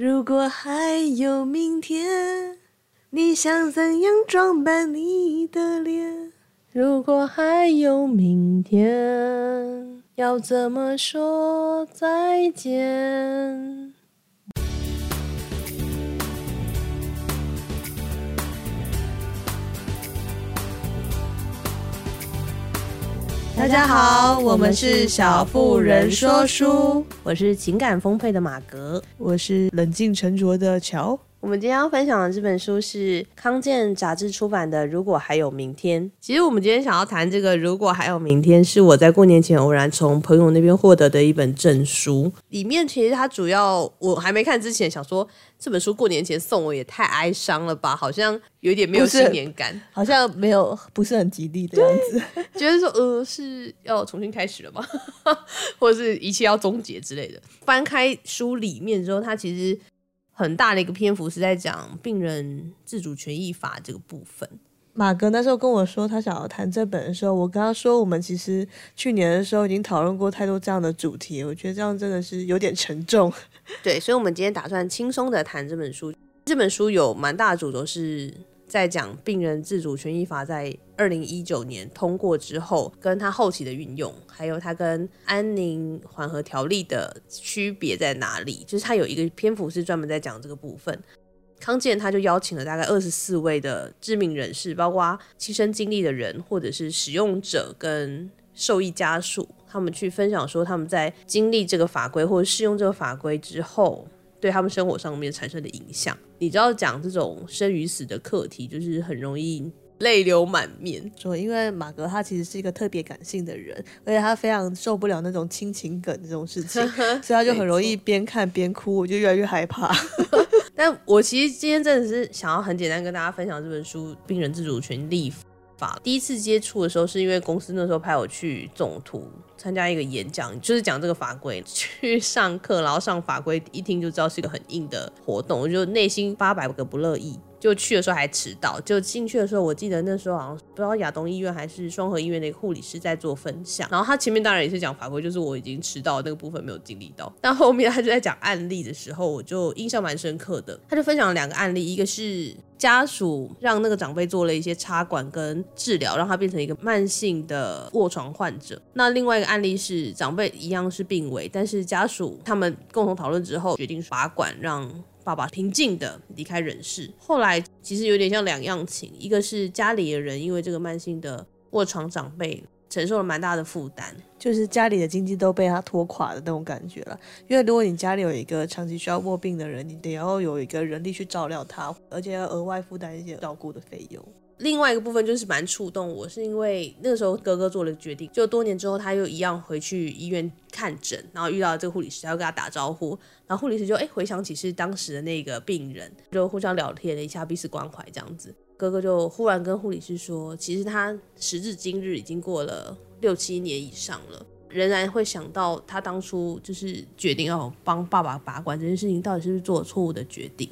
如果还有明天，你想怎样装扮你的脸？如果还有明天，要怎么说再见？大家好，我们是小妇人说书，我是情感丰沛的马格，我是冷静沉着的乔。我们今天要分享的这本书是康健杂志出版的《如果还有明天》。其实我们今天想要谈这个《如果还有明天》，是我在过年前偶然从朋友那边获得的一本证书。里面其实它主要我还没看之前，想说这本书过年前送我也太哀伤了吧，好像有点没有新年感，好像没有不是很吉利的样子。觉得说呃是要重新开始了吗？或者是一切要终结之类的。翻开书里面之后，它其实。很大的一个篇幅是在讲病人自主权益法这个部分。马哥那时候跟我说他想要谈这本的时候，我跟他说我们其实去年的时候已经讨论过太多这样的主题，我觉得这样真的是有点沉重。对，所以我们今天打算轻松的谈这本书。这本书有蛮大的主轴是。在讲病人自主权益法在二零一九年通过之后，跟他后期的运用，还有他跟安宁缓和条例的区别在哪里？就是他有一个篇幅是专门在讲这个部分。康健他就邀请了大概二十四位的知名人士，包括亲身经历的人，或者是使用者跟受益家属，他们去分享说他们在经历这个法规或者适用这个法规之后。对他们生活上面产生的影响，你知道讲这种生与死的课题，就是很容易泪流满面。说，因为马格他其实是一个特别感性的人，而且他非常受不了那种亲情梗这种事情，所以他就很容易边看边哭，我就越来越害怕。但我其实今天真的是想要很简单跟大家分享这本书《病人自主权利法》。第一次接触的时候，是因为公司那时候派我去总图。参加一个演讲，就是讲这个法规，去上课，然后上法规，一听就知道是一个很硬的活动，我就内心八百个不乐意。就去的时候还迟到，就进去的时候，我记得那时候好像不知道亚东医院还是双和医院的一个护理师在做分享，然后他前面当然也是讲法规，就是我已经迟到那个部分没有经历到，但后面他就在讲案例的时候，我就印象蛮深刻的，他就分享了两个案例，一个是家属让那个长辈做了一些插管跟治疗，让他变成一个慢性的卧床患者，那另外一个案例是长辈一样是病危，但是家属他们共同讨论之后决定拔管让。爸爸平静的离开人世。后来其实有点像两样情，一个是家里的人因为这个慢性的卧床长辈承受了蛮大的负担，就是家里的经济都被他拖垮的那种感觉了。因为如果你家里有一个长期需要卧病的人，你得要有一个人力去照料他，而且要额外负担一些照顾的费用。另外一个部分就是蛮触动我，是因为那个时候哥哥做了决定，就多年之后他又一样回去医院看诊，然后遇到这个护理师，他要跟他打招呼，然后护理师就哎回想起是当时的那个病人，就互相聊天了一下，彼此关怀这样子。哥哥就忽然跟护理师说，其实他时至今日已经过了六七年以上了，仍然会想到他当初就是决定要帮爸爸把关这件事情，到底是不是做了错误的决定。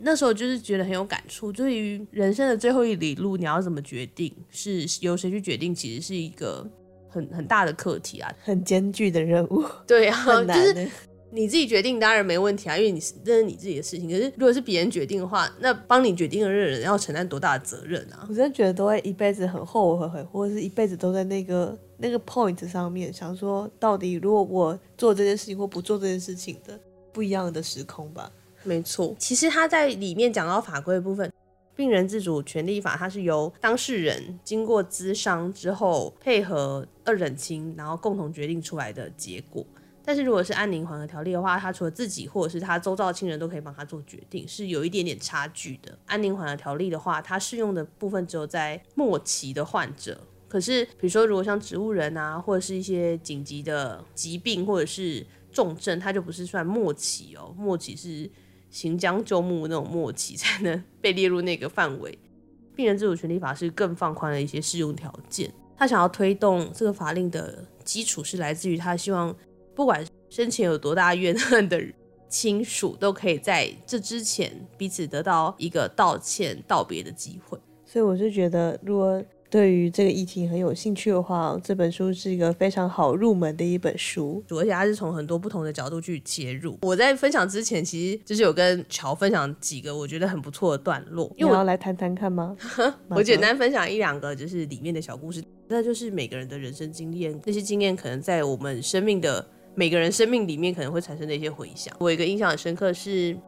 那时候就是觉得很有感触，对于人生的最后一里路，你要怎么决定，是由谁去决定，其实是一个很很大的课题啊，很艰巨的任务。对啊，就是你自己决定当然没问题啊，因为你是这是你自己的事情。可是如果是别人决定的话，那帮你决定的那个人要承担多大的责任啊？我真的觉得都会一辈子很后悔，或者是一辈子都在那个那个 point 上面想说，到底如果我做这件事情或不做这件事情的不一样的时空吧。没错，其实他在里面讲到法规的部分，病人自主权利法，它是由当事人经过咨商之后，配合二审亲，然后共同决定出来的结果。但是如果是安宁缓和条例的话，他除了自己或者是他周遭的亲人都可以帮他做决定，是有一点点差距的。安宁缓和条例的话，它适用的部分只有在末期的患者，可是比如说如果像植物人啊，或者是一些紧急的疾病或者是重症，它就不是算末期哦，末期是。行将就木那种末期才能 被列入那个范围。病人自主权利法是更放宽了一些适用条件。他想要推动这个法令的基础是来自于他希望，不管生前有多大怨恨的亲属，都可以在这之前彼此得到一个道歉道别的机会。所以我是觉得，如果对于这个议题很有兴趣的话，这本书是一个非常好入门的一本书，而且它是从很多不同的角度去切入。我在分享之前，其实就是有跟乔分享几个我觉得很不错的段落，因为我要来谈谈看吗？我简单分享一两个，就是里面的小故事。那就是每个人的人生经验，那些经验可能在我们生命的每个人生命里面可能会产生的一些回响。我有一个印象很深刻是。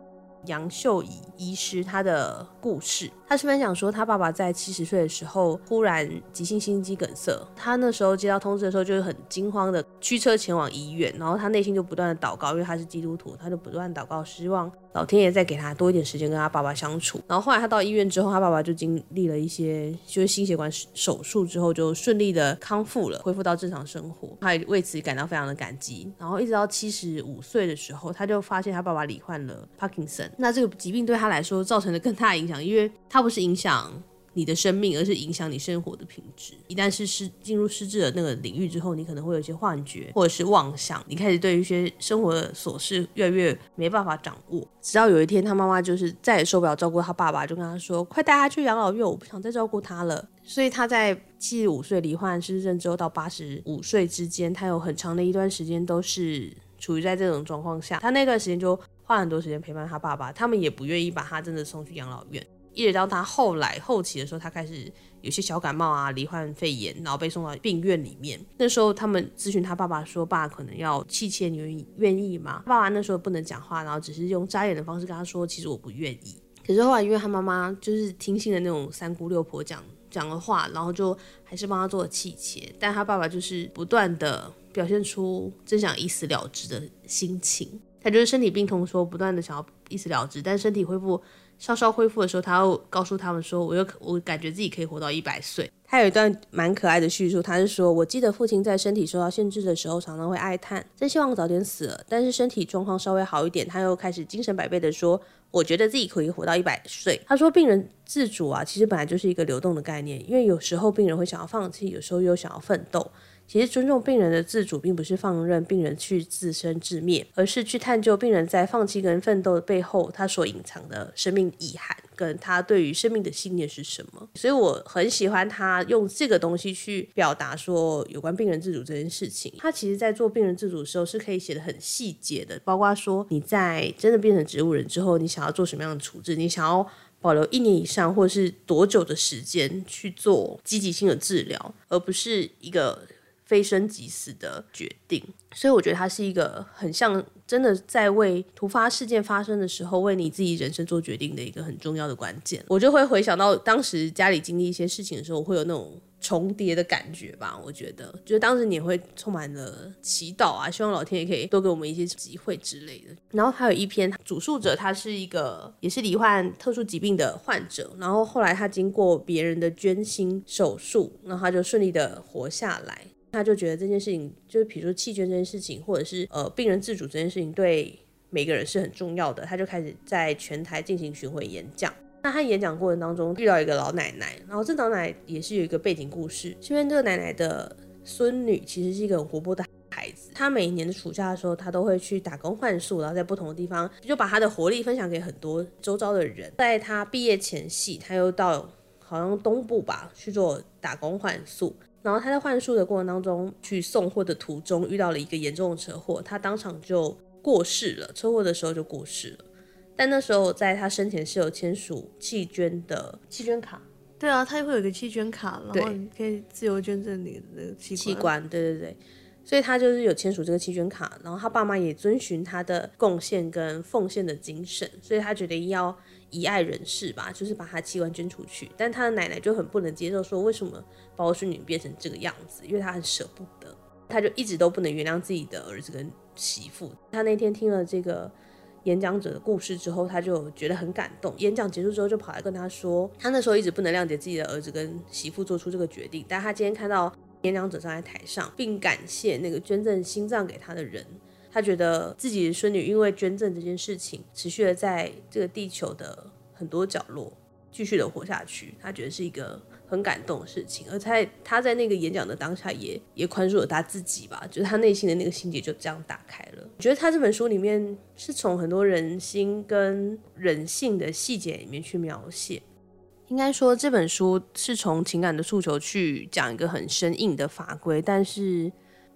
杨秀仪医师她的故事，他是分享说，他爸爸在七十岁的时候忽然急性心肌梗塞，他那时候接到通知的时候，就是很惊慌的驱车前往医院，然后他内心就不断的祷告，因为他是基督徒，他就不断祷告，希望老天爷再给他多一点时间跟他爸爸相处。然后后来他到医院之后，他爸爸就经历了一些就是心血管手术之后，就顺利的康复了，恢复到正常生活，他也为此感到非常的感激。然后一直到七十五岁的时候，他就发现他爸爸罹患了帕金森。那这个疾病对他来说造成了更大的影响，因为他它不是影响你的生命，而是影响你生活的品质。一旦是失进入失智的那个领域之后，你可能会有一些幻觉或者是妄想，你开始对一些生活的琐事越来越没办法掌握。直到有一天，他妈妈就是再也受不了照顾他爸爸，就跟他说：“快带他去养老院，我不想再照顾他了。”所以他在七十五岁罹患失智症之后到八十五岁之间，他有很长的一段时间都是处于在这种状况下。他那段时间就。花很多时间陪伴他爸爸，他们也不愿意把他真的送去养老院。一直到他后来后期的时候，他开始有些小感冒啊，罹患肺炎，然后被送到病院里面。那时候他们咨询他爸爸说：“爸可能要气切，你愿意吗？”爸爸那时候不能讲话，然后只是用眨眼的方式跟他说：“其实我不愿意。”可是后来因为他妈妈就是听信了那种三姑六婆讲讲的话，然后就还是帮他做了气切。但他爸爸就是不断的表现出真想一死了之的心情。他就是身体病痛，说不断的想要一死了之，但身体恢复稍稍恢复的时候，他又告诉他们说：“我又我感觉自己可以活到一百岁。”他有一段蛮可爱的叙述，他是说：“我记得父亲在身体受到限制的时候，常常会哀叹，真希望早点死了。但是身体状况稍微好一点，他又开始精神百倍的说：我觉得自己可以活到一百岁。”他说：“病人自主啊，其实本来就是一个流动的概念，因为有时候病人会想要放弃，有时候又想要奋斗。”其实尊重病人的自主，并不是放任病人去自生自灭，而是去探究病人在放弃跟奋斗的背后，他所隐藏的生命遗憾，跟他对于生命的信念是什么。所以我很喜欢他用这个东西去表达说有关病人自主这件事情。他其实在做病人自主的时候是可以写得很细节的，包括说你在真的变成植物人之后，你想要做什么样的处置，你想要保留一年以上或者是多久的时间去做积极性的治疗，而不是一个。非生即死的决定，所以我觉得它是一个很像真的在为突发事件发生的时候，为你自己人生做决定的一个很重要的关键。我就会回想到当时家里经历一些事情的时候，会有那种重叠的感觉吧。我觉得，就是当时你会充满了祈祷啊，希望老天爷可以多给我们一些机会之类的。然后还有一篇主述者，他是一个也是罹患特殊疾病的患者，然后后来他经过别人的捐心手术，然后他就顺利的活下来。他就觉得这件事情，就是比如说弃捐这件事情，或者是呃病人自主这件事情，对每个人是很重要的。他就开始在全台进行巡回演讲。那他演讲过程当中遇到一个老奶奶，然后这老奶奶也是有一个背景故事，是因为这个奶奶的孙女其实是一个很活泼的孩子。她每一年的暑假的时候，她都会去打工换宿，然后在不同的地方就把她的活力分享给很多周遭的人。在她毕业前夕，她又到好像东部吧去做打工换宿。然后他在换术的过程当中，去送货的途中遇到了一个严重的车祸，他当场就过世了。车祸的时候就过世了，但那时候在他生前是有签署弃捐的弃捐卡。对啊，他也会有一个弃捐卡，然后你可以自由捐赠你的器器官。对对对，所以他就是有签署这个弃捐卡，然后他爸妈也遵循他的贡献跟奉献的精神，所以他觉得要。遗爱人士吧，就是把他器官捐出去，但他的奶奶就很不能接受，说为什么把我孙女变成这个样子？因为他很舍不得，他就一直都不能原谅自己的儿子跟媳妇。他那天听了这个演讲者的故事之后，他就觉得很感动。演讲结束之后，就跑来跟他说，他那时候一直不能谅解自己的儿子跟媳妇做出这个决定，但他今天看到演讲者站在台上，并感谢那个捐赠心脏给他的人。他觉得自己的孙女因为捐赠这件事情，持续的在这个地球的很多角落继续的活下去。他觉得是一个很感动的事情，而在他在那个演讲的当下也，也也宽恕了他自己吧，就是他内心的那个心结就这样打开了。我觉得他这本书里面是从很多人心跟人性的细节里面去描写。应该说这本书是从情感的诉求去讲一个很生硬的法规，但是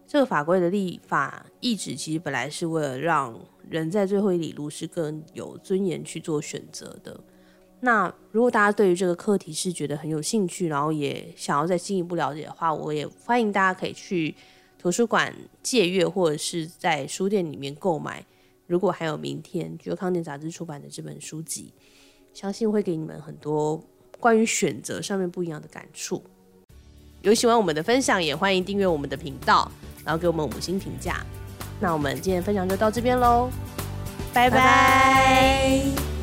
这个法规的立法意旨其实本来是为了让人在最后一里路是更有尊严去做选择的。那如果大家对于这个课题是觉得很有兴趣，然后也想要再进一步了解的话，我也欢迎大家可以去图书馆借阅，或者是在书店里面购买。如果还有明天，就康健杂志出版的这本书籍，相信会给你们很多关于选择上面不一样的感触。有喜欢我们的分享，也欢迎订阅我们的频道，然后给我们五星评价。那我们今天分享就到这边喽，拜拜。拜拜。